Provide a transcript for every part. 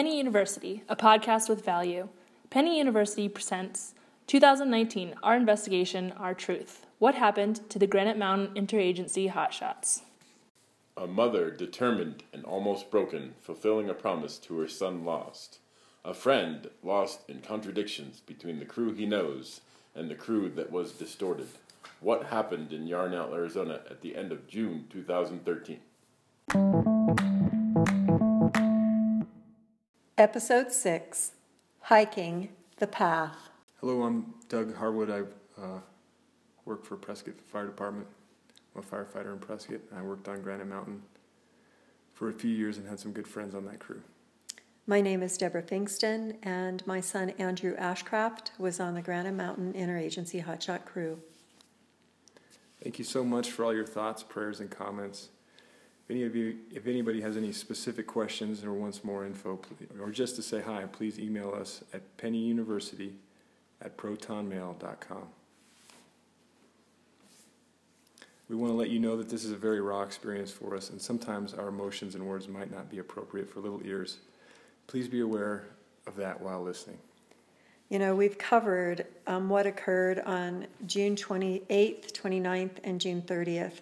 Penny University, a podcast with value. Penny University presents 2019 Our Investigation, Our Truth. What happened to the Granite Mountain Interagency Hotshots? A mother determined and almost broken, fulfilling a promise to her son lost. A friend lost in contradictions between the crew he knows and the crew that was distorted. What happened in Yarnell, Arizona at the end of June 2013? Episode 6 Hiking the Path. Hello, I'm Doug Harwood. I uh, work for Prescott Fire Department. I'm a firefighter in Prescott. And I worked on Granite Mountain for a few years and had some good friends on that crew. My name is Deborah Pfingsten, and my son Andrew Ashcraft was on the Granite Mountain Interagency Hotshot crew. Thank you so much for all your thoughts, prayers, and comments. If any of you, if anybody has any specific questions or wants more info, please, or just to say hi, please email us at pennyuniversity at protonmail.com. We want to let you know that this is a very raw experience for us, and sometimes our emotions and words might not be appropriate for little ears. Please be aware of that while listening. You know, we've covered um, what occurred on June 28th, 29th, and June 30th,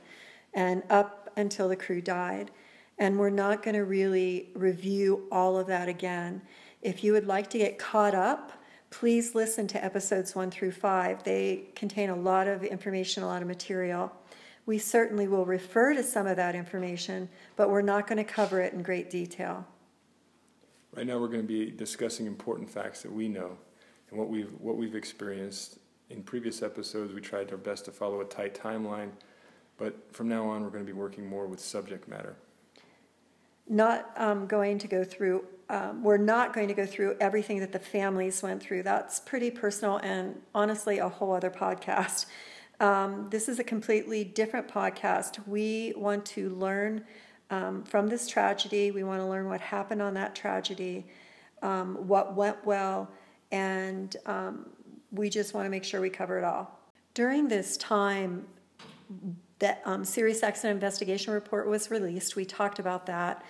and up until the crew died. And we're not going to really review all of that again. If you would like to get caught up, please listen to episodes one through five. They contain a lot of information, a lot of material. We certainly will refer to some of that information, but we're not going to cover it in great detail. Right now, we're going to be discussing important facts that we know and what we've, what we've experienced. In previous episodes, we tried our best to follow a tight timeline, but from now on, we're going to be working more with subject matter. Not um, going to go through, um, we're not going to go through everything that the families went through. That's pretty personal and honestly a whole other podcast. Um, this is a completely different podcast. We want to learn um, from this tragedy. We want to learn what happened on that tragedy, um, what went well, and um, we just want to make sure we cover it all. During this time, that um, serious accident investigation report was released. We talked about that.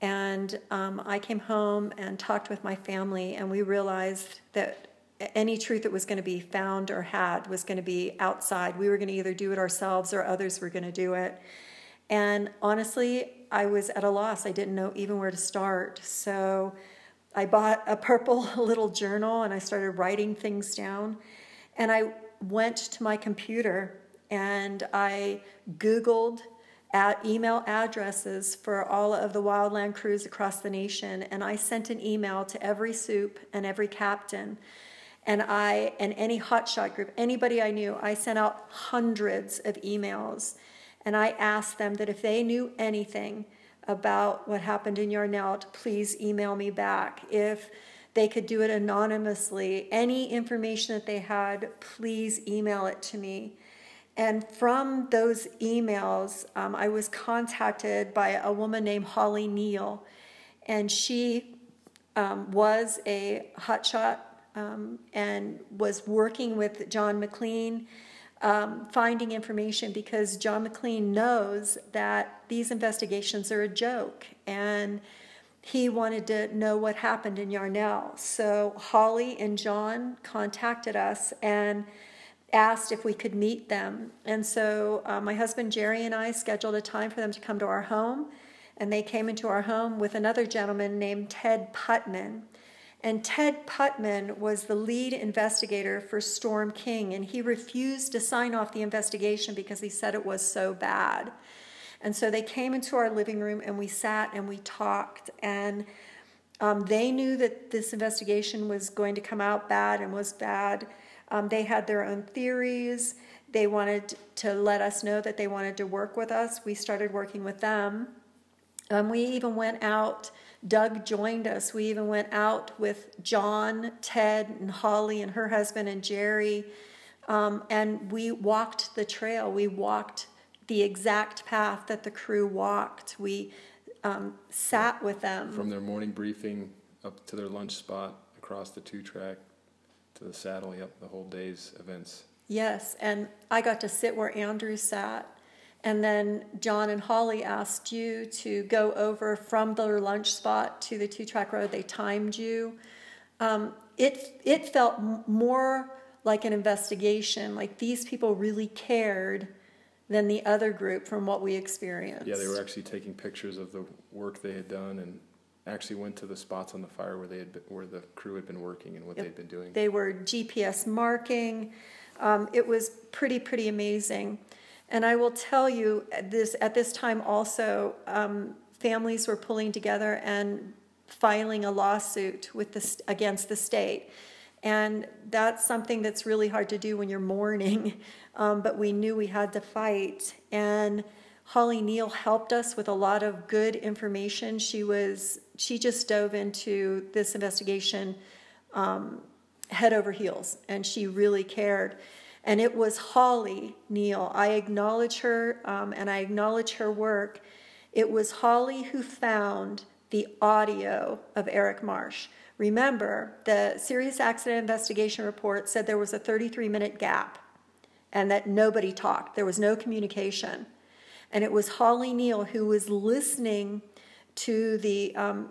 And um, I came home and talked with my family, and we realized that any truth that was going to be found or had was going to be outside. We were going to either do it ourselves or others were going to do it. And honestly, I was at a loss. I didn't know even where to start. So I bought a purple little journal and I started writing things down. And I went to my computer and I Googled at email addresses for all of the wildland crews across the nation, and I sent an email to every soup and every captain, and I and any hotshot group, anybody I knew, I sent out hundreds of emails, and I asked them that if they knew anything about what happened in Yarnell, please email me back. If they could do it anonymously, any information that they had, please email it to me. And from those emails, um, I was contacted by a woman named Holly Neill, and she um, was a hotshot um, and was working with John Maclean, um, finding information because John Maclean knows that these investigations are a joke, and he wanted to know what happened in Yarnell. So Holly and John contacted us and asked if we could meet them. And so uh, my husband Jerry and I scheduled a time for them to come to our home. And they came into our home with another gentleman named Ted Putnam. And Ted Putnam was the lead investigator for Storm King, and he refused to sign off the investigation because he said it was so bad. And so they came into our living room and we sat and we talked. And um, they knew that this investigation was going to come out bad and was bad. Um, they had their own theories. They wanted to let us know that they wanted to work with us. We started working with them. Um, we even went out, Doug joined us. We even went out with John, Ted, and Holly, and her husband, and Jerry. Um, and we walked the trail. We walked the exact path that the crew walked. We um, sat with them. From their morning briefing up to their lunch spot across the two track to the saddle, yep, the whole day's events. Yes, and I got to sit where Andrew sat, and then John and Holly asked you to go over from their lunch spot to the two track road. They timed you. Um, it it felt more like an investigation. Like these people really cared than the other group from what we experienced. Yeah, they were actually taking pictures of the work they had done and actually went to the spots on the fire where they had been, where the crew had been working and what Yep. they'd been doing. They were GPS marking. Um, it was pretty, pretty amazing. And I will tell you, at this, at this time also, um, families were pulling together and filing a lawsuit with the, against the state. And that's something that's really hard to do when you're mourning. Um, but we knew we had to fight. And Holly Neill helped us with a lot of good information. She was, she just dove into this investigation um, head over heels, and she really cared. And it was Holly Neill. I acknowledge her, um, and I acknowledge her work. It was Holly who found the audio of Eric Marsh. Remember, the serious accident investigation report said there was a 33 minute gap and that nobody talked. There was no communication. And it was Holly Neill who was listening to the, um,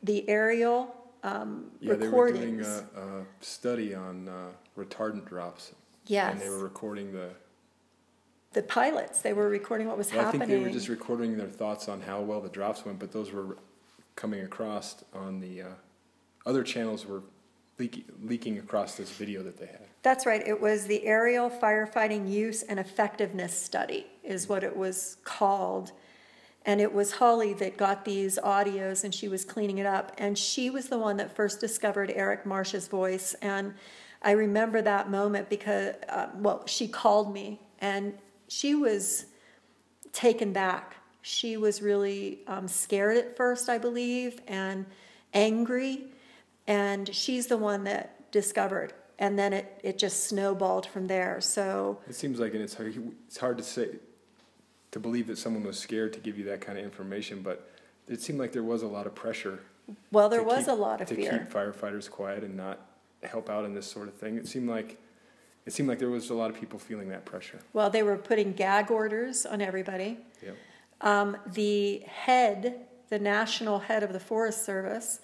the aerial um, yeah, they were doing a, a study on uh, retardant drops. Yes. And they were recording the. the pilots, they were recording what was Well, I happening. think they were just recording their thoughts on how well the drops went, but those were coming across on the uh, other channels were leaking, leaking across this video that they had. That's right. It was the Aerial Firefighting Use and Effectiveness Study, is what it was called. And it was Holly that got these audios and she was cleaning it up. And she was the one that first discovered Eric Marsh's voice. And I remember that moment because, uh, well, she called me and she was taken back. She was really um, scared at first, I believe, and angry. And she's the one that discovered. And then it, it just snowballed from there. So, It seems like, and it's hard, it's hard to say, to believe that someone was scared to give you that kind of information, but it seemed like there was a lot of pressure. well, there was keep- a lot of fear to fear. keep firefighters quiet and not help out in this sort of thing. It seemed like, it seemed like there was a lot of people feeling that pressure. Well, they were putting gag orders on everybody. Yep. Um, the head, the national head of the Forest Service,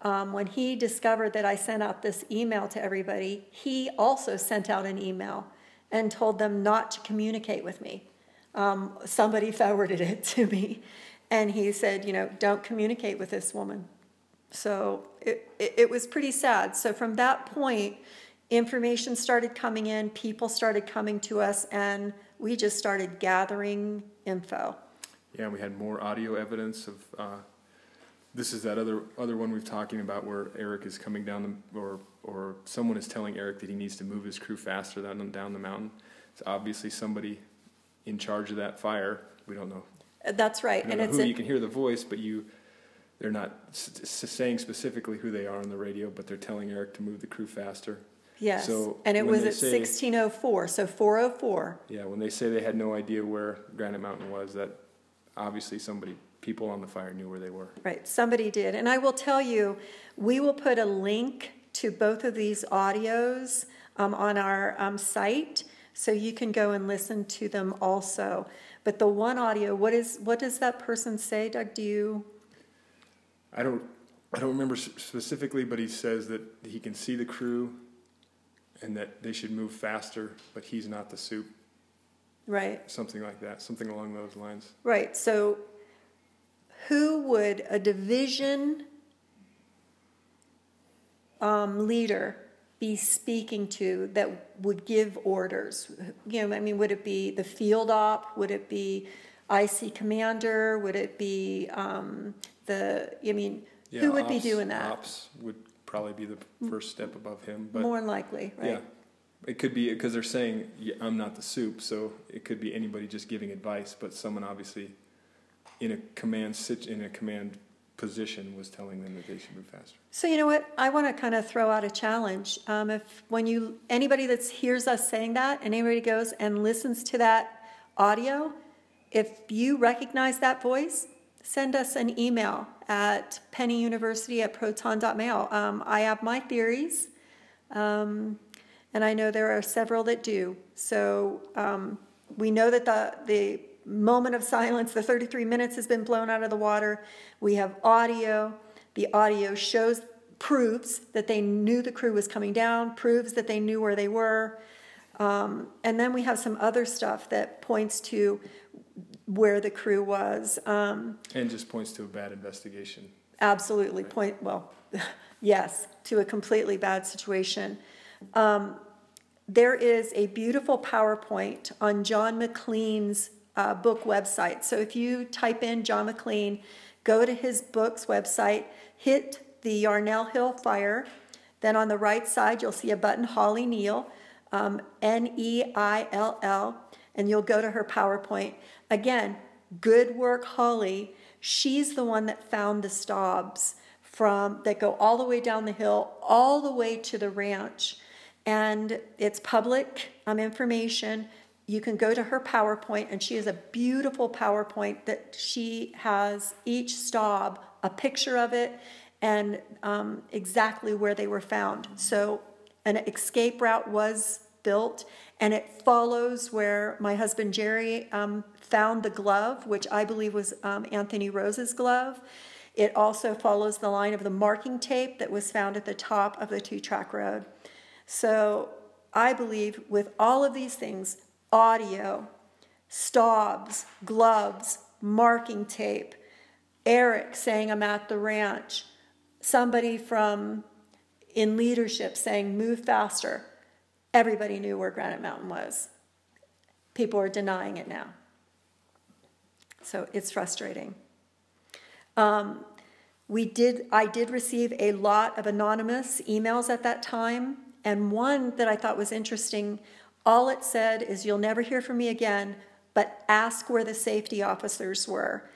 um, when he discovered that I sent out this email to everybody, he also sent out an email and told them not to communicate with me. Um, somebody forwarded it to me, and he said, you know, don't communicate with this woman. So it, it, it was pretty sad. So from that point, information started coming in, people started coming to us, and we just started gathering info. Yeah, we had more audio evidence of. Uh, this is that other other one we've talking about where Eric is coming down the or or someone is telling Eric that he needs to move his crew faster down down the mountain. It's obviously somebody in charge of that fire. We don't know. Uh, That's right, and it's who. a, You can hear the voice, but you. They're not s- s- saying specifically who they are on the radio, but they're telling Eric to move the crew faster. yes, so and it was at say- sixteen oh four. So four oh four. Yeah, when they say they had no idea where Granite Mountain was, that obviously somebody, people on the fire knew where they were. Right, somebody did. And I will tell you, we will put a link to both of these audios um, on our um, site so you can go and listen to them also. But the one audio, what is what does that person say, Doug? Do you? I don't, I don't remember specifically, but he says that he can see the crew and that they should move faster, but he's not the soup, Right, something like that, something along those lines. right. So, who would a division um, leader be speaking to that would give orders? You know, I mean, would it be the field op? Would it be IC commander? Would it be um, the? I mean, Yeah, who would be doing that? Ops would probably be the first step above him, but More than likely, right? yeah, it could be because they're saying yeah, I'm not the soup, so it could be anybody just giving advice, but someone obviously in a command sit in a command position was telling them that they should move faster. So you know what? I want to kind of throw out a challenge. Um, if when you anybody that hears us saying that, and anybody goes and listens to that audio, if you recognize that voice, send us an email at pennyuniversity at proton.mail. Um, I have my theories, um, and I know there are several that do. So um, we know that the the moment of silence. The 33 minutes has been blown out of the water. We have audio. The audio shows, proves that they knew the crew was coming down, proves that they knew where they were. Um, and then we have some other stuff that points to where the crew was. Um, And just points to a bad investigation. absolutely point well yes to a completely bad situation um, there is a beautiful powerpoint on john maclean's uh, book website. So if you type in john maclean go to his book's website hit the yarnell hill fire then on the right side you'll see a button holly neill um, n-e-i-l-l and you'll go to her powerpoint. Again good work holly. She's the one that found the stobs from that go all the way down the hill all the way to the ranch. And it's public um, information you can go to her powerpoint and she has a beautiful powerpoint that she has each stob a picture of it and um, exactly where they were found so an escape route was built and it follows where my husband jerry um, found the glove which i believe was um, anthony rose's glove it also follows the line of the marking tape that was found at the top of the two track road. So I believe with all of these things audio, stobs, gloves, marking tape, Eric saying, I'm at the ranch, somebody from in leadership saying, move faster. Everybody knew where Granite Mountain was. People are denying it now. So it's frustrating. Um, we did, I did receive a lot of anonymous emails at that time, and one that I thought was interesting. All it said is, You'll never hear from me again, but ask where the safety officers were.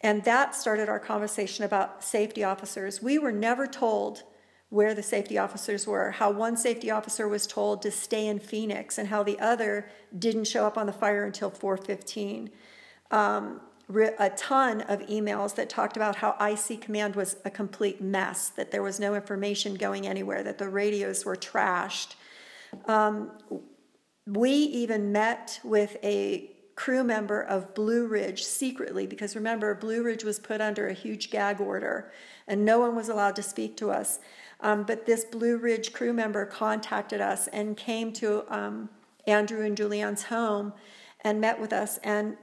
And that started our conversation about safety officers. We were never told where the safety officers were, how one safety officer was told to stay in Phoenix, and how the other didn't show up on the fire until 415. Um, a ton of emails that talked about how IC Command was a complete mess, that there was no information going anywhere, that the radios were trashed. Um, we even met with a crew member of Blue Ridge secretly, because remember, Blue Ridge was put under a huge gag order and no one was allowed to speak to us. Um, but this Blue Ridge crew member contacted us and came to um, Andrew and Julianne's home and met with us and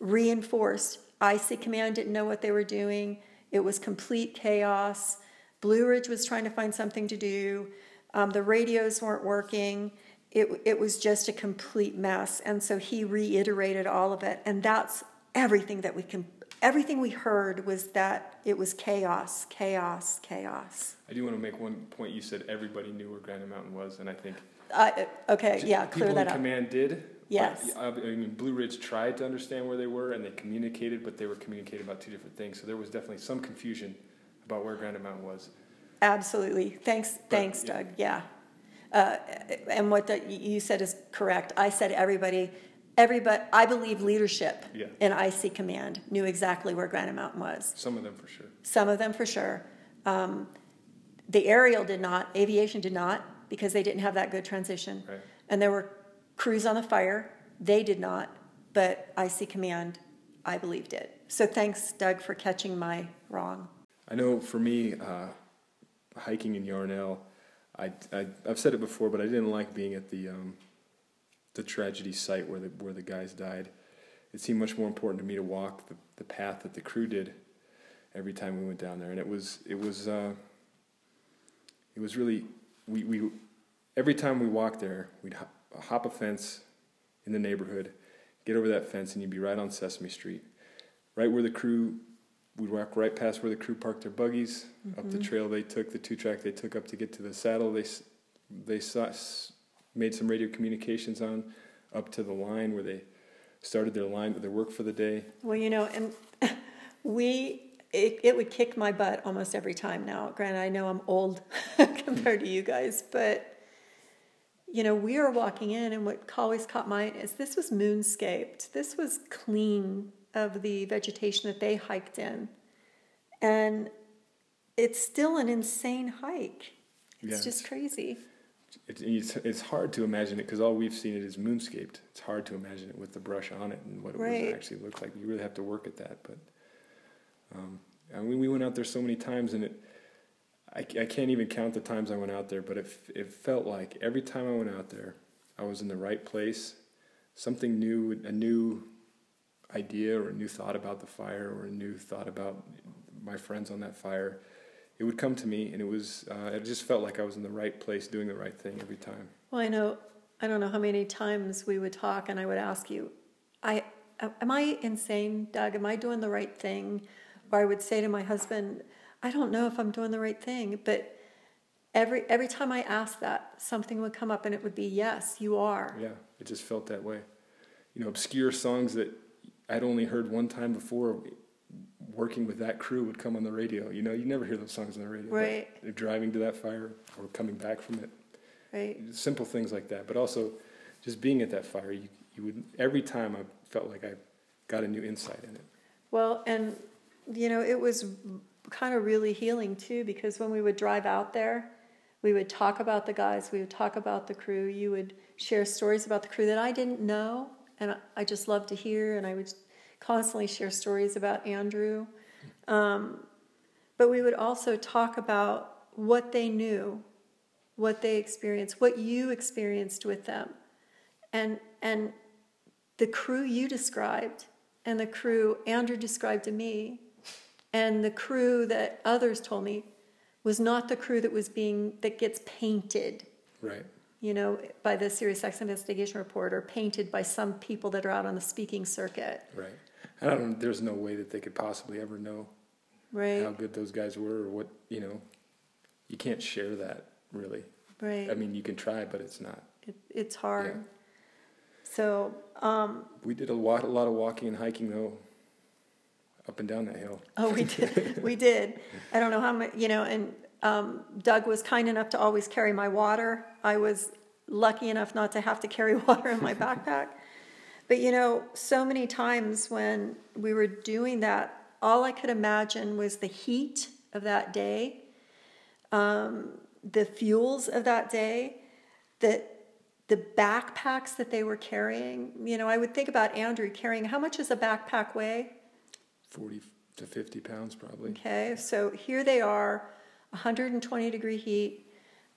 reinforced. IC Command didn't know what they were doing. It was complete chaos. Blue Ridge was trying to find something to do. Um, the radios weren't working. It, it was just a complete mess. And so he reiterated all of it. And that's everything that we can, everything we heard was that it was chaos, chaos, chaos. I do want to make one point. You said everybody knew where Granite Mountain was, and I think Uh, okay, yeah, clear that in up. command did. Yes. I I mean, Blue Ridge tried to understand where they were, and they communicated, but they were communicating about two different things. So there was definitely some confusion about where Granite Mountain was. Absolutely. Thanks, thanks, yeah. Doug. Yeah. Uh, and what the, you said is correct. I said everybody, everybody, I believe leadership Yeah. in IC Command knew exactly where Granite Mountain was. Some of them for sure. Some of them for sure. Um, the aerial did not, aviation did not, because they didn't have that good transition. Right. And there were crews on the fire, they did not, but IC Command, I believe, did. So thanks, Doug, for catching my wrong. I know for me, uh, hiking in Yarnell, I, I I've said it before, but I didn't like being at the um, the tragedy site where the where the guys died. It seemed much more important to me to walk the, the path that the crew did every time we went down there, and it was it was uh, it was really we, we every time we walked there, we'd hop, hop a fence in the neighborhood, get over that fence, and you'd be right on Sesame Street, right where the crew we'd walk right past where the crew parked their buggies up the mm-hmm. trail they took the two track they took up to get to the saddle they they saw, made some radio communications on up to the line where they started their line their work for the day Well, you know, and we, it, it would kick my butt almost every time now. Granted, I know I'm old compared to you guys, but, you know, we are walking in, and what always caught my eye is this was moonscaped. This was clean of the vegetation that they hiked in. And it's still an insane hike. It's Yeah, just crazy. it, it's it's hard to imagine it because all we've seen it is moonscaped. It's hard to imagine it with the brush on it and what it Right. would actually look like. You really have to work at that. But um, I mean, we went out there so many times, and it I, I can't even count the times I went out there. But it it felt like every time I went out there, I was in the right place. Something new, a new idea or a new thought about the fire or a new thought about my friends on that fire it would come to me and it was uh, it just felt like i was in the right place doing the right thing every time Well, I know, I don't know how many times we would talk and I would ask you, I, am I insane, Doug? Am I doing the right thing? Or I would say to my husband, I don't know if I'm doing the right thing, but every, every time I asked that, something would come up and it would be, yes, you are. yeah it just felt that way you know obscure songs that i'd only heard one time before working with that crew would come on the radio you know you never hear those songs on the radio Right. driving to that fire or coming back from it Right. simple things like that but also just being at that fire you, you would every time i felt like i got a new insight in it Well, and you know, it was kind of really healing too because when we would drive out there, we would talk about the guys, we would talk about the crew. You would share stories about the crew that I didn't know, and I- just loved to hear. And I would constantly share stories about Andrew, um, but we would also talk about what they knew, what they experienced, what you experienced with them, and and the crew you described and the crew Andrew described to me and the crew that others told me was not the crew that was being that gets painted right you know by the Serious Accident Investigation Report or painted by some people that are out on the speaking circuit. Right. I don't there's no way that they could possibly ever know right. how good those guys were or what you know. You can't share that really. Right. I mean you can try but it's not. It, it's hard. Yeah. so um, we did a lot, a lot of walking and hiking though up and down that hill. Oh, we did. we did. I don't know how much, you know, and um, Doug was kind enough to always carry my water. I was lucky enough not to have to carry water in my backpack. But, you know, so many times when we were doing that, all I could imagine was the heat of that day, um, the fuels of that day, that the backpacks that they were carrying. You know, I would think about Andrew carrying how much does a backpack weigh? 40 to 50 pounds probably Okay, so here they are, 120 degree heat,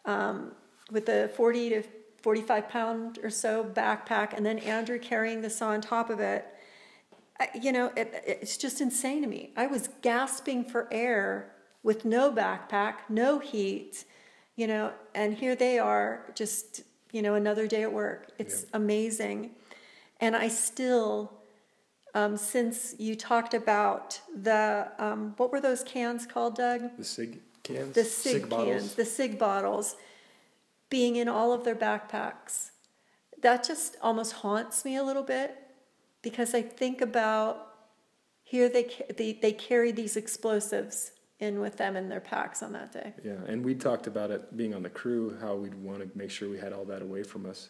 um, with a 40 to 45 pound or so backpack, and then Andrew carrying this on top of it. I, you know, it, it's just insane to me. I was gasping for air with no backpack, no heat, you know, and here they are, just, you know, another day at work. It's Yeah. amazing. And I still, um, since you talked about the, um, what were those cans called, Doug? the sig cans The SIG, bottles cans, the SIG bottles, being in all of their backpacks. That just almost haunts me a little bit because I think about here they, they, they carry these explosives in with them in their packs on that day. yeah and we talked about it being on the crew how we'd want to make sure we had all that away from us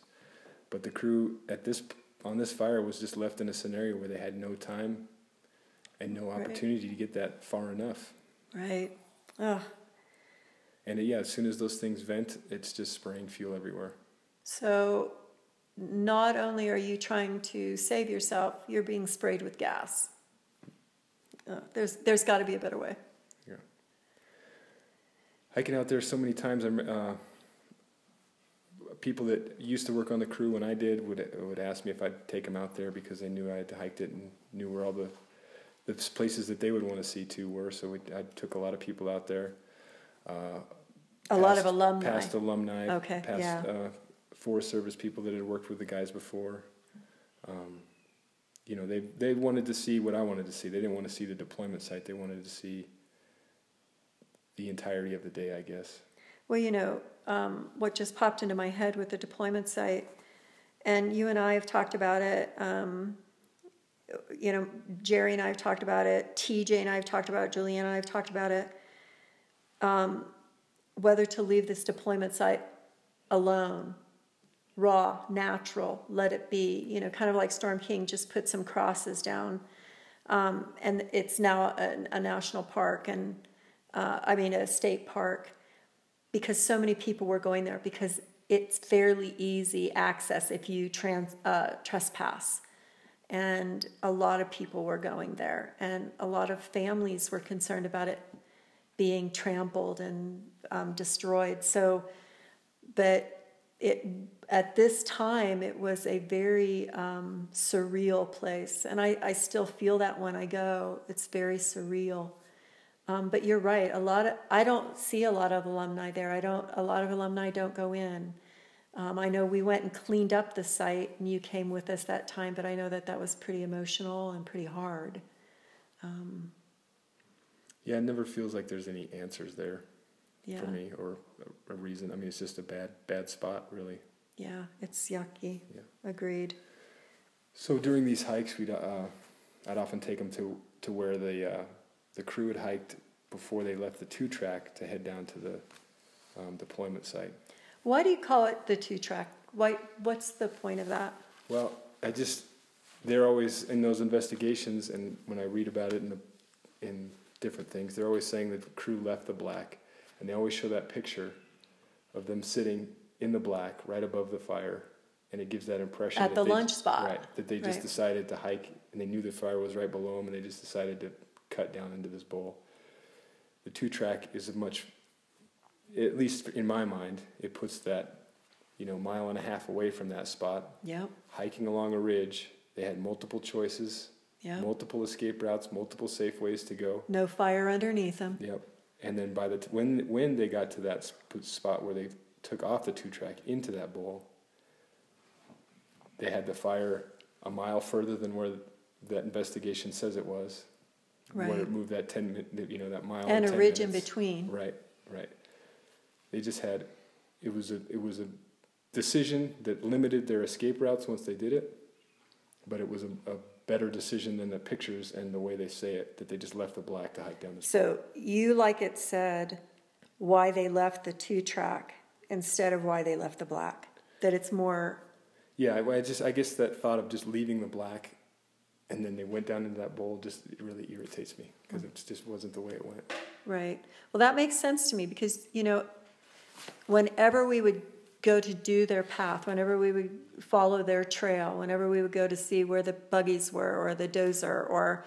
but the crew at this on this fire was just left in a scenario where they had no time and no Right. opportunity to get that far enough Right. Oh, and yeah as soon as those things vent it's just spraying fuel everywhere so not only are you trying to save yourself, you're being sprayed with gas. Uh, there's there's got to be a better way. Yeah. Hiking out there so many times, I'm, uh, people that used to work on the crew when I did would would ask me if I'd take them out there because they knew I had hiked it and knew where all the the places that they would want to see too were. So we, I took a lot of people out there. Uh, A lot of alumni. Past alumni. Okay, Past yeah. uh, Forest Service people that had worked with the guys before. Um, you know, they they wanted to see what I wanted to see. They didn't want to see the deployment site. They wanted to see the entirety of the day, I guess. Well, you know, um, what just popped into my head with the deployment site, and you and I have talked about it. Um, you know, Jerry and I have talked about it. TJ and I have talked about it. Juliana and I have talked about it. Um, whether to leave this deployment site alone, raw, natural, let it be. You know, kind of like Storm King, just put some crosses down, um, and it's now a, a national park, and uh, I mean a state park because so many people were going there because it's fairly easy access if you trans, uh, trespass. And a lot of people were going there, and a lot of families were concerned about it being trampled and um, destroyed. So, but it at this time it was a very um, surreal place, and I, I still feel that when I go. It's very surreal. Um, but you're right. A lot of I don't see a lot of alumni there. I don't. A lot of alumni don't go in. Um, I know we went and cleaned up the site, and you came with us that time. But I know that that was pretty emotional and pretty hard. Um, yeah, it never feels like there's any answers there yeah. for me or a, reason. I mean, it's just a bad bad spot, really. Yeah, it's yucky. Yeah. Agreed. So during these hikes, we'd uh, I'd often take them to to where the uh, the crew had hiked before they left the two track to head down to the um, deployment site. Why do you call it the two track? Why? What's the point of that? Well, I just they're always in those investigations, and when I read about it in the in different things, they're always saying that the crew left the black, and they always show that picture of them sitting in the black right above the fire, and it gives that impression at that the they, lunch spot, right? That they just Right. decided to hike, and they knew the fire was right below them, and they just decided to cut down into this bowl. The two track is a much, at least in my mind, it puts that, you know, mile and a half away from that spot, Yep. hiking along a ridge. They had multiple choices, Multiple escape routes, multiple safe ways to go. No fire underneath them. Yep. And then by the t- when when they got to that sp- spot where they took off the two track into that bowl, they had the fire a mile further than where that investigation says it was. Right. Where it moved that ten you know that mile And a 10 ridge in between. Right, right. They just had it was a it was a decision that limited their escape routes once they did it, but it was a, a better decision than the pictures and the way they say it that they just left the black to hike down the. So you like it said why they left the two track instead of why they left the black. That it's more Yeah, I, I just I guess that thought of just leaving the black, and then they went down into that bowl just it really irritates me because it just wasn't the way it went. Right. Well, that makes sense to me because, you know, whenever we would go to do their path, whenever we would follow their trail, whenever we would go to see where the buggies were or the dozer or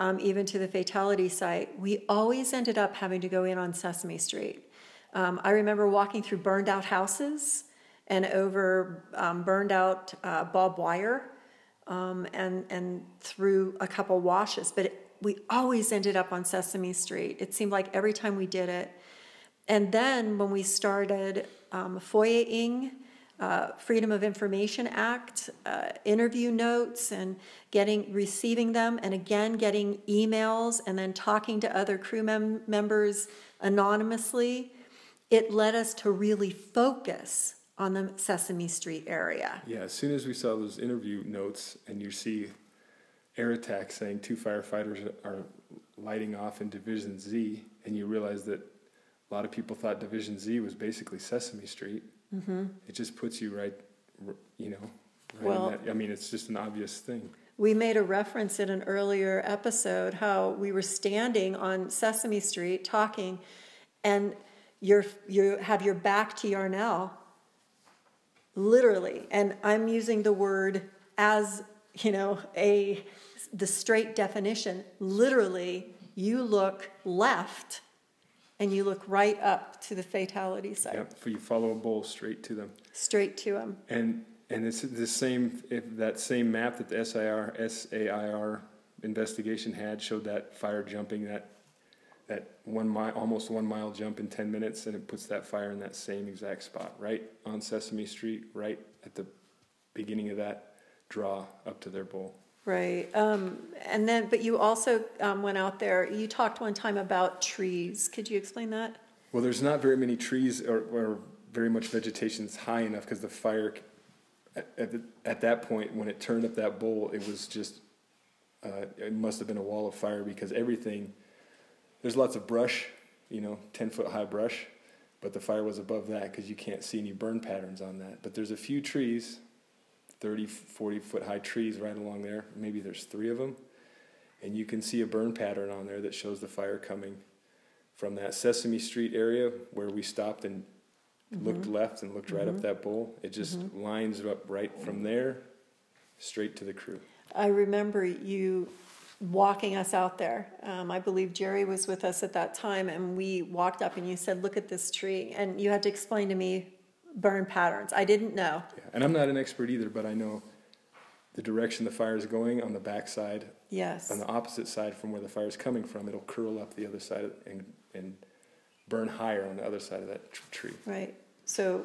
um, even to the fatality site, we always ended up having to go in on Sesame Street. Um, I remember walking through burned out houses and over um, burned out uh, barbed wire um, and and through a couple washes, but it, we always ended up on Sesame Street. It seemed like every time we did it. And then when we started um, FOIA-ing, uh, Freedom of Information Act, uh, interview notes, and getting receiving them, and again getting emails, and then talking to other crew mem- members anonymously, it led us to really focus on the Sesame Street area. Yeah, as soon as we saw those interview notes and you see air attack saying two firefighters are lighting off in Division Z, and you realize that a lot of people thought Division Z was basically Sesame Street, mm-hmm. it just puts you right, you know, right Well- in that. I mean, it's just an obvious thing. We made a reference in an earlier episode how we were standing on Sesame Street talking, and you're, you have your back to Yarnell, literally. And I'm using the word as, you know, a the straight definition. Literally, you look left and you look right up to the fatality site, Yep, for you follow a bowl straight to them. straight to them. And and it's the same if that same map that the SIR SAIR investigation had showed that fire jumping that that one mile almost one mile jump in 10 minutes and it puts that fire in that same exact spot right on Sesame Street right at the beginning of that draw up to their bowl. Right. Um, and then, but you also um, went out there, you talked one time about trees. Could you explain that? Well, there's not very many trees or, or very much vegetation high enough because the fire, at, at, the, at that point, when it turned up that bowl, it was just, uh, it must have been a wall of fire because everything, there's lots of brush, you know, 10 foot high brush, but the fire was above that because you can't see any burn patterns on that. But there's a few trees, 30, 40 foot high trees right along there. Maybe there's three of them. And you can see a burn pattern on there that shows the fire coming from that Sesame Street area where we stopped and looked mm-hmm. left and looked right up mm-hmm. that bowl. It just mm-hmm. lines up right from there, straight to the crew. I remember you walking us out there. Um, I believe Jerry was with us at that time, and we walked up and you said, Look at this tree. And you had to explain to me burn patterns. I didn't know. Yeah. And I'm not an expert either, but I know the direction the fire is going on the back side, Yes. on the opposite side from where the fire is coming from. It'll curl up the other side and, and burn higher on the other side of that tr- tree. Right. So,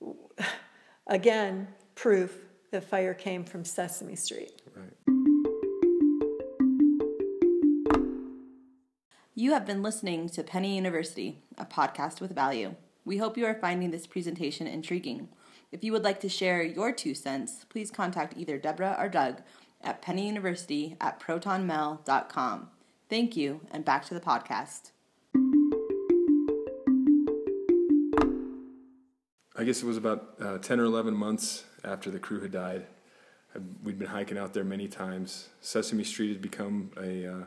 again, proof the fire came from Sesame Street. Right. You have been listening to Penny University, a podcast with value. We hope you are finding this presentation intriguing. If you would like to share your two cents, please contact either Deborah or Doug at pennyuniversity at protonmail.com. Thank you, and back to the podcast. I guess it was about uh, 10 or 11 months after the crew had died. We'd been hiking out there many times. Sesame Street had become a uh,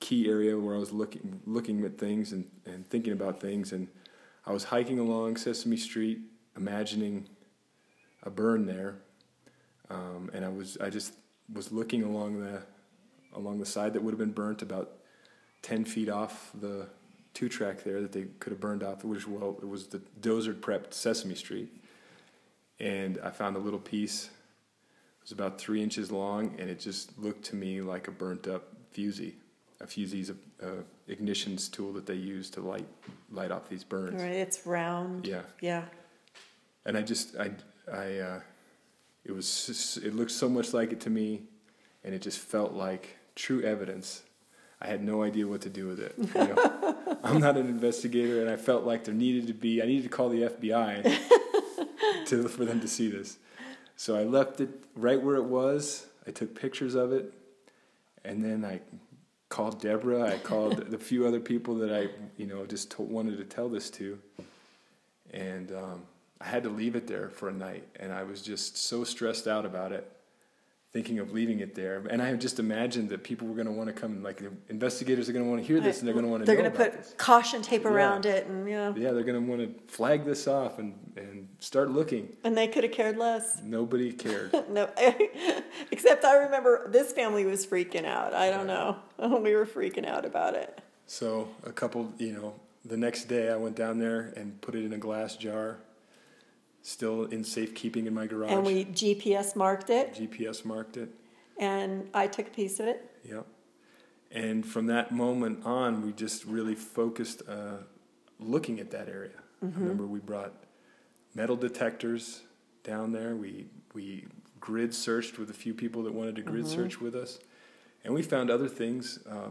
key area where I was looking looking at things and, and thinking about things. And I was hiking along Sesame Street, imagining a burn there. Um, and I was I just was looking along the along the side that would have been burnt about 10 feet off the two track there that they could have burned off, which well, it was the dozer prepped Sesame Street. And I found a little piece. It was about three inches long, and it just looked to me like a burnt up fusee. A fusees a ignitions tool that they use to light light off these burns. Right. It's round. Yeah, Yeah. and I just I I uh, it was just, it looked so much like it to me, and it just felt like true evidence. I had no idea what to do with it. You know? I'm not an investigator, and I felt like there needed to be I needed to call the FBI to for them to see this. So I left it right where it was. I took pictures of it, and then I called Deborah. I called the few other people that I you know just to, wanted to tell this to, and um, I had to leave it there for a night, and I was just so stressed out about it, thinking of leaving it there. And I just imagined that people were going to want to come, like the investigators are going to want to hear this, and they're going to want to They're going to put this. caution tape Yeah. around it, and yeah. Yeah, they're going to want to flag this off and, and start looking. And they could have cared less. Nobody cared. No, except I remember this family was freaking out. I don't know. We were freaking out about it. So a couple, you know, the next day I went down there and put it in a glass jar, still in safekeeping in my garage. And we GPS marked it, GPS marked it. and I took a piece of it. Yep. And from that moment on, we just really focused uh, looking at that area. I remember we brought metal detectors down there. We we grid searched with a few people that wanted to grid search with us, and we found other things, uh,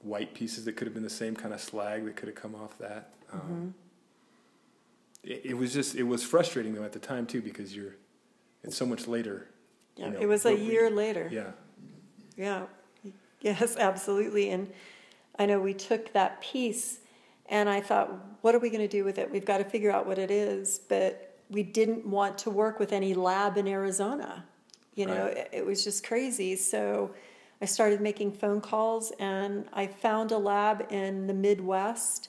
white pieces that could have been the same kind of slag that could have come off that. Um, it, it was just it was frustrating though at the time too because you're it's so much later. Yeah, you know, it was a but we- year later. Yeah. Yeah. Yes, absolutely. And I know we took that piece and I thought, what are we going to do with it? We've got to figure out what it is. But we didn't want to work with any lab in Arizona. You know, Right. it, it was just crazy. So I started making phone calls and I found a lab in the Midwest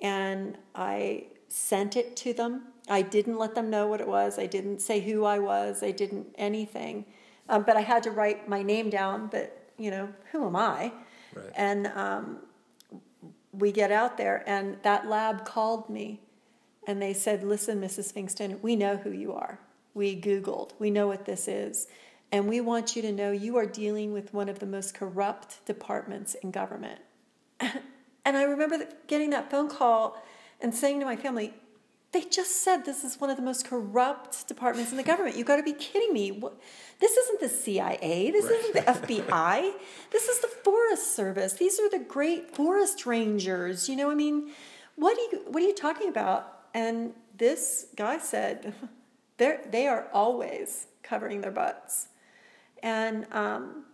and I sent it to them. I didn't let them know what it was. I didn't say who I was. I didn't anything. Um, but I had to write my name down. But you know, who am I? Right. And um, we get out there, and that lab called me, and they said, "Listen, Mrs. Pfingsten, we know who you are. We Googled. We know what this is." And we want you to know you are dealing with one of the most corrupt departments in government. And I remember getting that phone call and saying to my family, they just said this is one of the most corrupt departments in the government. You got to be kidding me. What, this isn't the CIA. This isn't the FBI. This is the Forest Service. These are the great forest rangers. You know, I mean, what are you what are you talking about? And this guy said, they they are always covering their butts. And um,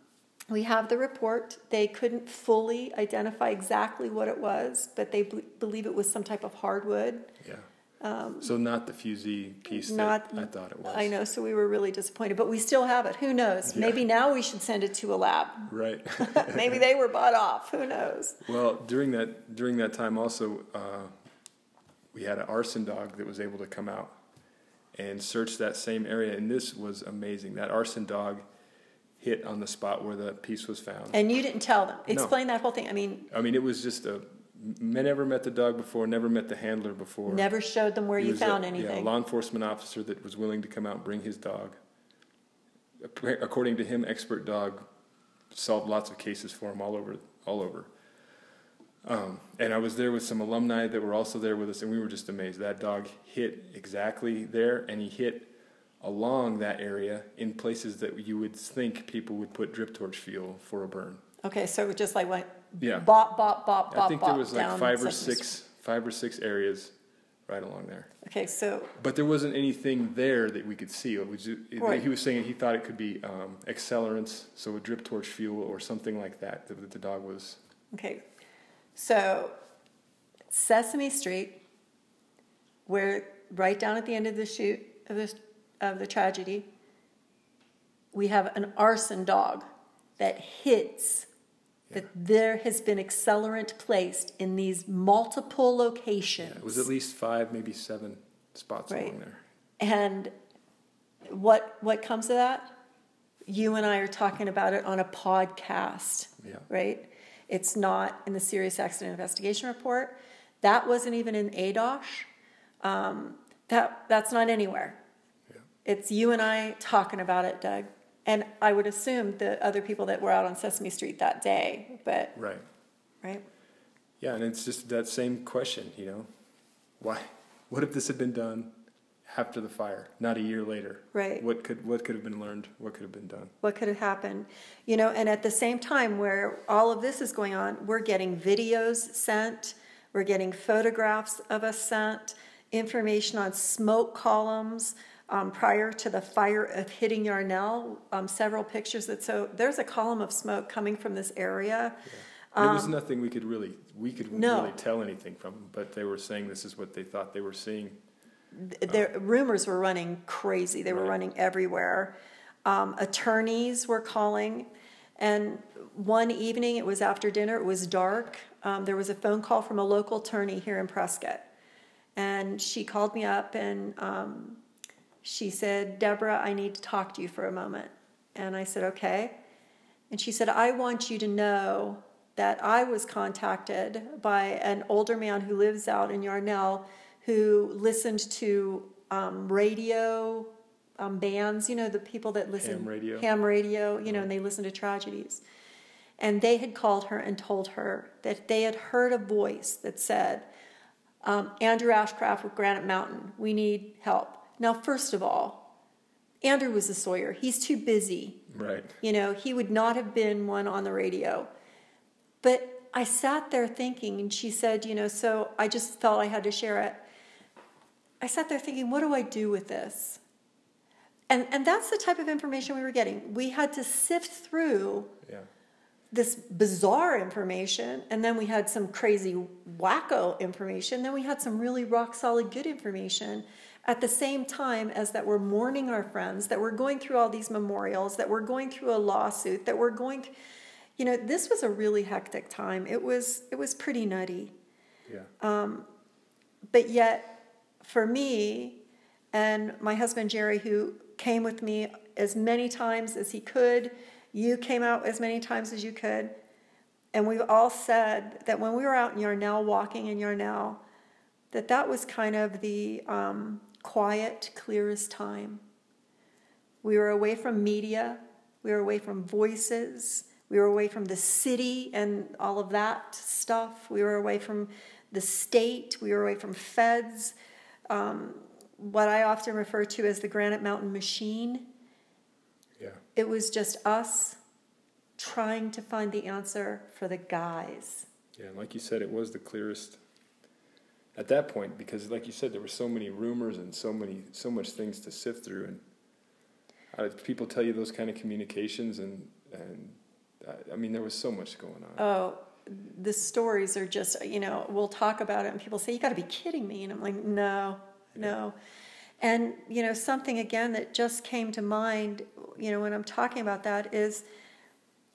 we have the report. They couldn't fully identify exactly what it was, but they b- believe it was some type of hardwood. Yeah. so not the fusee piece Um, Not, that I thought it was. I know, so we were really disappointed, but we still have it. Who knows? Maybe now we should send it to a lab. Right. Maybe they were bought off. Who knows? well, during that during that time also, uh, we had an arson dog that was able to come out and search that same area, and this was amazing. That arson dog hit on the spot where the piece was found. And you didn't tell them. Explain that whole thing. I mean, I mean, it was just a. Men never met the dog before. Never met the handler before. never showed them where He you was a- found Yeah, a law enforcement officer that was willing to come out and bring his dog. According to him, expert dog solved lots of cases for him all over, all over. Um, and I was there with some alumni that were also there with us, and we were just amazed. That dog hit exactly there, and he hit along that area in places that you would think people would put drip torch fuel for a burn. Okay, so it was just like what? Yeah. bop, bop, bop, bop, I think bop there was like five or six, five or six areas right along there. Okay, so But there wasn't anything there that we could see. It was, Right. He was saying he thought it could be um, accelerants, so a drip torch fuel or something like that that the dog was. Okay, so Sesame Street, where right down at the end of the shoot of this of the tragedy, we have an arson dog that hits that there has been accelerant placed in these multiple locations. It was at least five, maybe seven spots Right. along there. And what what comes of that? You and I are talking about it on a podcast, Yeah. right? It's not in the serious accident investigation report. That wasn't even in ADOSH. Um, that that's not anywhere. It's you and I talking about it, Doug. And I would assume the other people that were out on Sesame Street that day, but Right. right? Yeah, and it's just that same question, you know, why? What if this had been done after the fire, not a year later? Right. What could what could have been learned? What could have been done? what could have happened you know and at the same time where all of this is going on we're getting videos sent we're getting photographs of us sent information on smoke columns um, prior to the fire of hitting yarnell um, several pictures that so there's a column of smoke coming from this area There was nothing we could really we could Um, no. really tell anything from, them, but they were saying this is what they thought they were seeing. their rumors were running crazy. They were Right. running everywhere. Um, attorneys were calling, and one evening it was after dinner. It was dark. Um, there was a phone call from a local attorney here in Prescott, and she called me up and um, she said, "Deborah, I need to talk to you for a moment." And I said, "Okay." And she said, "I want you to know." That I was contacted by an older man who lives out in Yarnell who listened to um, radio um, bands, you know, the people that listen Ham radio. ham radio, you know, and they listen to tragedies. And they had called her and told her that they had heard a voice that said, um, Andrew Ashcraft with Granite Mountain, we need help. Now, first of all, Andrew was a Sawyer. He's too busy. Right. You know, he would not have been one on the radio. But I sat there thinking, and she said, you know, so I just felt I had to share it. I sat there thinking, what do I do with this? And, and that's the type of information we were getting. We had to sift through Yeah. this bizarre information, and then we had some crazy wacko information, then we had some really rock solid good information at the same time as that we're mourning our friends, that we're going through all these memorials, that we're going through a lawsuit, that we're going th- you know, this was a really hectic time. It was it was pretty nutty. Yeah. Um, But yet, for me and my husband Jerry, who came with me as many times as he could, you came out as many times as you could, and we've all said that when we were out in Yarnell, walking in Yarnell, that that was kind of the um, quiet, clearest time. We were away from media, we were away from voices, we were away from the city and all of that stuff. We were away from the state, we were away from feds. Um, what I often refer to as the Granite Mountain machine. Yeah. It was just us trying to find the answer for the guys. Yeah, and like you said, it was the clearest at that point because, like you said, there were so many rumors and so many, so much things to sift through, and uh, people tell you those kind of communications, and and uh, I mean, there was so much going on. Oh, the stories are just, you know, we'll talk about it and people say, you got to be kidding me. And I'm like, no, no. And, you know, something again that just came to mind, you know, when I'm talking about that is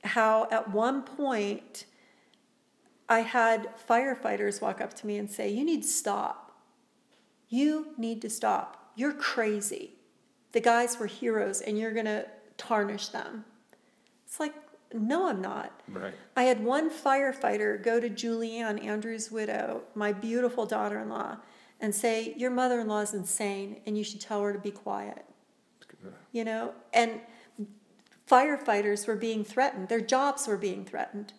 how at one point I had firefighters walk up to me and say, you need to stop. You need to stop. You're crazy. The guys were heroes and you're going to tarnish them. It's like, no, I'm not. Right. I had one firefighter go to Juliann, Andrew's widow, my beautiful daughter in law, and say, Your mother in law is insane and you should tell her to be quiet. You know, and firefighters were being threatened, their jobs were being threatened.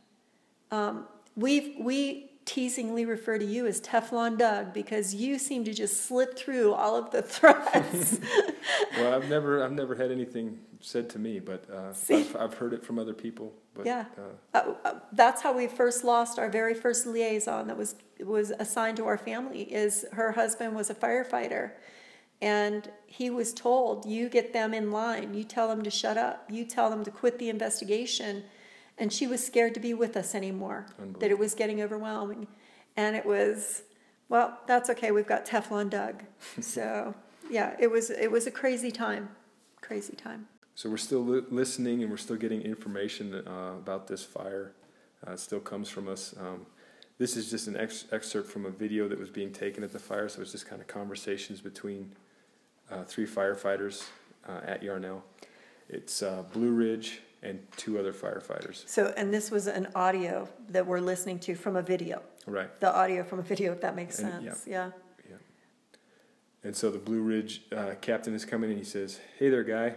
Um, we we teasingly refer to you as Teflon Doug because you seem to just slip through all of the threats. well, I've never I've never had anything said to me, but uh, I've, I've, heard it from other people. But, yeah, uh, uh, uh, that's how we first lost our very first liaison that was was assigned to our family. Is her husband was a firefighter, and he was told, "You get them in line. You tell them to shut up. You tell them to quit the investigation." And she was scared to be with us anymore. That it was getting overwhelming, and it was, well, that's okay. We've got Teflon Doug. so yeah, it was it was a crazy time, crazy time. So we're still li- listening and we're still getting information uh, about this fire. Uh, it still comes from us. Um, this is just an ex- excerpt from a video that was being taken at the fire, so it's just kind of conversations between uh, three firefighters uh, at Yarnell. It's uh, Blue Ridge and two other firefighters. So, and this was an audio that we're listening to from a video. Right. The audio from a video, if that makes and, sense. Yeah. yeah. yeah. And so the Blue Ridge uh, captain is coming and he says, Hey there, guy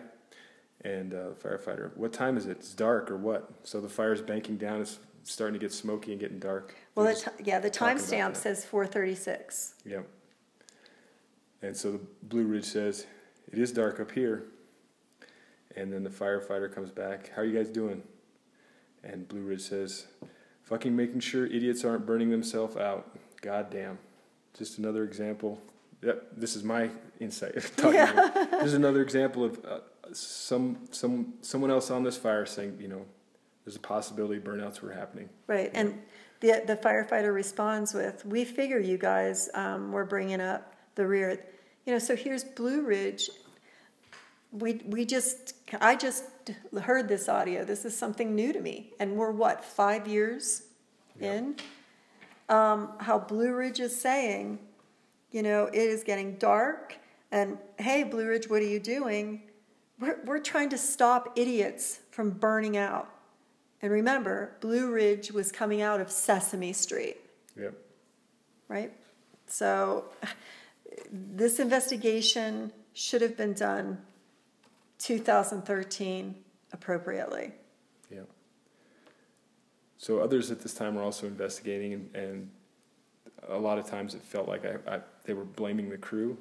and uh, the firefighter, "What time is it? It's dark or what?" So the fire's banking down. It's starting to get smoky and getting dark. Well, the t- yeah, the timestamp says 4:36. Yep. And so the Blue Ridge says, "It is dark up here." And then the firefighter comes back. How are you guys doing? And Blue Ridge says, "Fucking making sure idiots aren't burning themselves out. God damn." Just another example. Yep, this is my insight. yeah. This is another example of. Uh, some some someone else on this fire saying, you know, there's a possibility burnouts were happening. Right, and the the firefighter responds with, "We figure you guys um, were bringing up the rear." You know, so here's Blue Ridge. We we just I just heard this audio. This is something new to me, and we're what five years yeah. in. Um, how Blue Ridge is saying, you know, it is getting dark, and hey, Blue Ridge, what are you doing? We're, we're trying to stop idiots from burning out. And remember, Blue Ridge was coming out of Sesame Street. Yep. Right? So this investigation should have been done 2013 appropriately. Yeah. So others at this time were also investigating, and, and a lot of times it felt like I, I, they were blaming the crew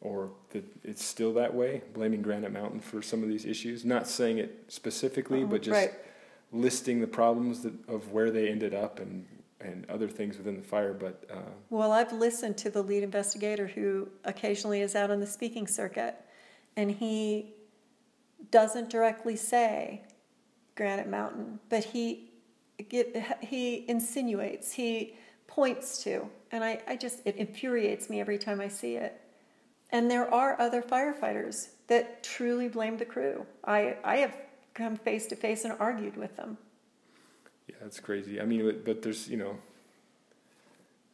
or that it's still that way, blaming Granite Mountain for some of these issues. Not saying it specifically, but just right. listing the problems that, of where they ended up and and other things within the fire. But uh, well, I've listened to the lead investigator who occasionally is out on the speaking circuit, and he doesn't directly say Granite Mountain, but he he insinuates, he points to, and I, I just it infuriates me every time I see it. And there are other firefighters that truly blame the crew. I, I have come face to face and argued with them. Yeah, that's crazy. I mean, but there's, you know,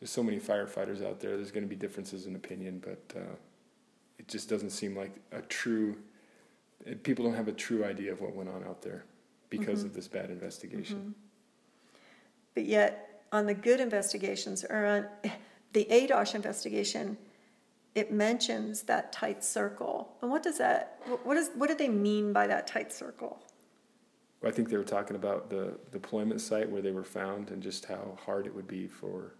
there's so many firefighters out there. There's going to be differences in opinion, but uh, it just doesn't seem like a true, people don't have a true idea of what went on out there because mm-hmm. of this bad investigation. Mm-hmm. But yet, on the good investigations, or on the ADOSH investigation, it mentions that tight circle. And what does that, what, is, what do they mean by that tight circle? I think they were talking about the deployment site where they were found and just how hard it would be for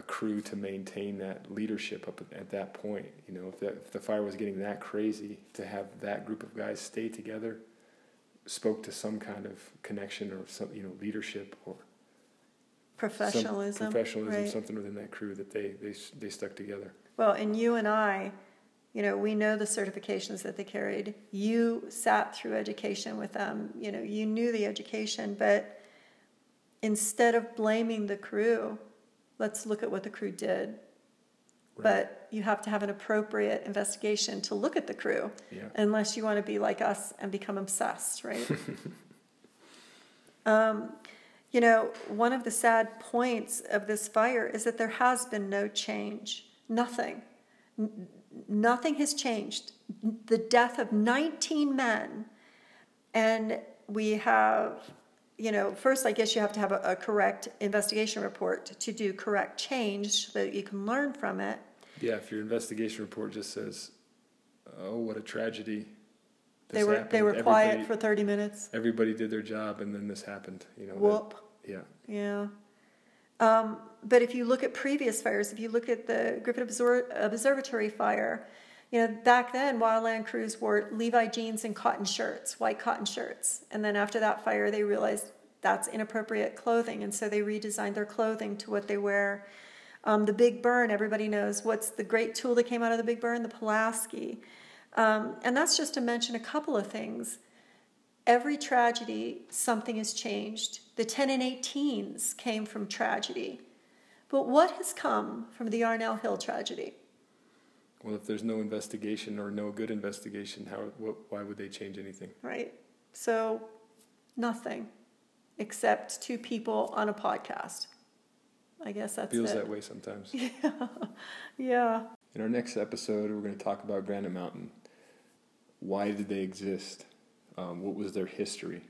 a crew to maintain that leadership up at that point. You know, if, that, if the fire was getting that crazy, to have that group of guys stay together spoke to some kind of connection or some, you know, leadership or professionalism, professionalism, right. something within that crew that they, they, they stuck together. Well, and you and I, you know, we know the certifications that they carried. You sat through education with them. You know, you knew the education, but instead of blaming the crew, let's look at what the crew did. Right. But you have to have an appropriate investigation to look at the crew, yeah. unless you want to be like us and become obsessed, right? um, you know, one of the sad points of this fire is that there has been no change Nothing. N- nothing has changed. The death of 19 men, and we have, you know, first, I guess you have to have a, a correct investigation report to do correct change so that you can learn from it. Yeah, if your investigation report just says, "Oh, what a tragedy," this they were happened," they were quiet for 30 minutes. Everybody did their job, and then this happened. You know. that- Whoop. yeah. Yeah. Um, but if you look at previous fires, if you look at the Griffith Obser- Observatory fire, you know, back then wildland crews wore Levi jeans and cotton shirts, white cotton shirts. And then after that fire, they realized that's inappropriate clothing. And so they redesigned their clothing to what they wear. Um, the Big Burn, everybody knows what's the great tool that came out of the Big Burn? The Pulaski. Um, and that's just to mention a couple of things. Every tragedy, something has changed. The 10 and 18s came from tragedy. But what has come from the Yarnell Hill tragedy? Well, if there's no investigation or no good investigation, how? What, why would they change anything? Right? So, nothing except two people on a podcast. I guess that's Feels it. that way sometimes. Yeah. yeah. In our next episode, we're going to talk about Granite Mountain. Why did they exist? Um, what was their history?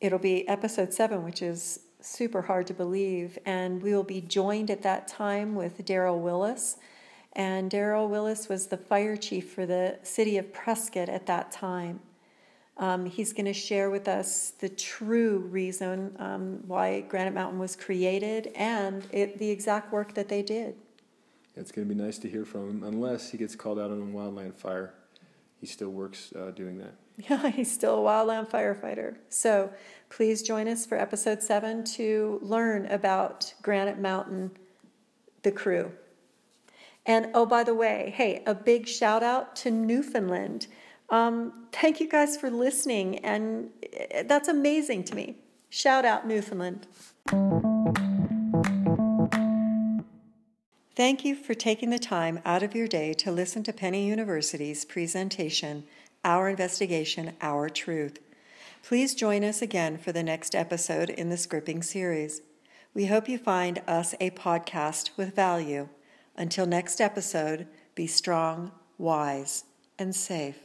It'll be episode seven, which is super hard to believe. And we will be joined at that time with Darrell Willis. And Darrell Willis was the fire chief for the city of Prescott at that time. Um, he's going to share with us the true reason um, why Granite Mountain was created and it, the exact work that they did. It's going to be nice to hear from him, unless he gets called out on a wildland fire. He still works uh, doing that. Yeah, he's still a wildland firefighter. So please join us for episode seven to learn about Granite Mountain, the crew. And oh, by the way, hey, a big shout out to Newfoundland. Um, thank you guys for listening, and eh, that's amazing to me. Shout out, Newfoundland. Thank you for taking the time out of your day to listen to Penny University's presentation, Our Investigation, Our Truth. Please join us again for the next episode in the Scripting series. We hope you find us a podcast with value. Until next episode, be strong, wise, and safe.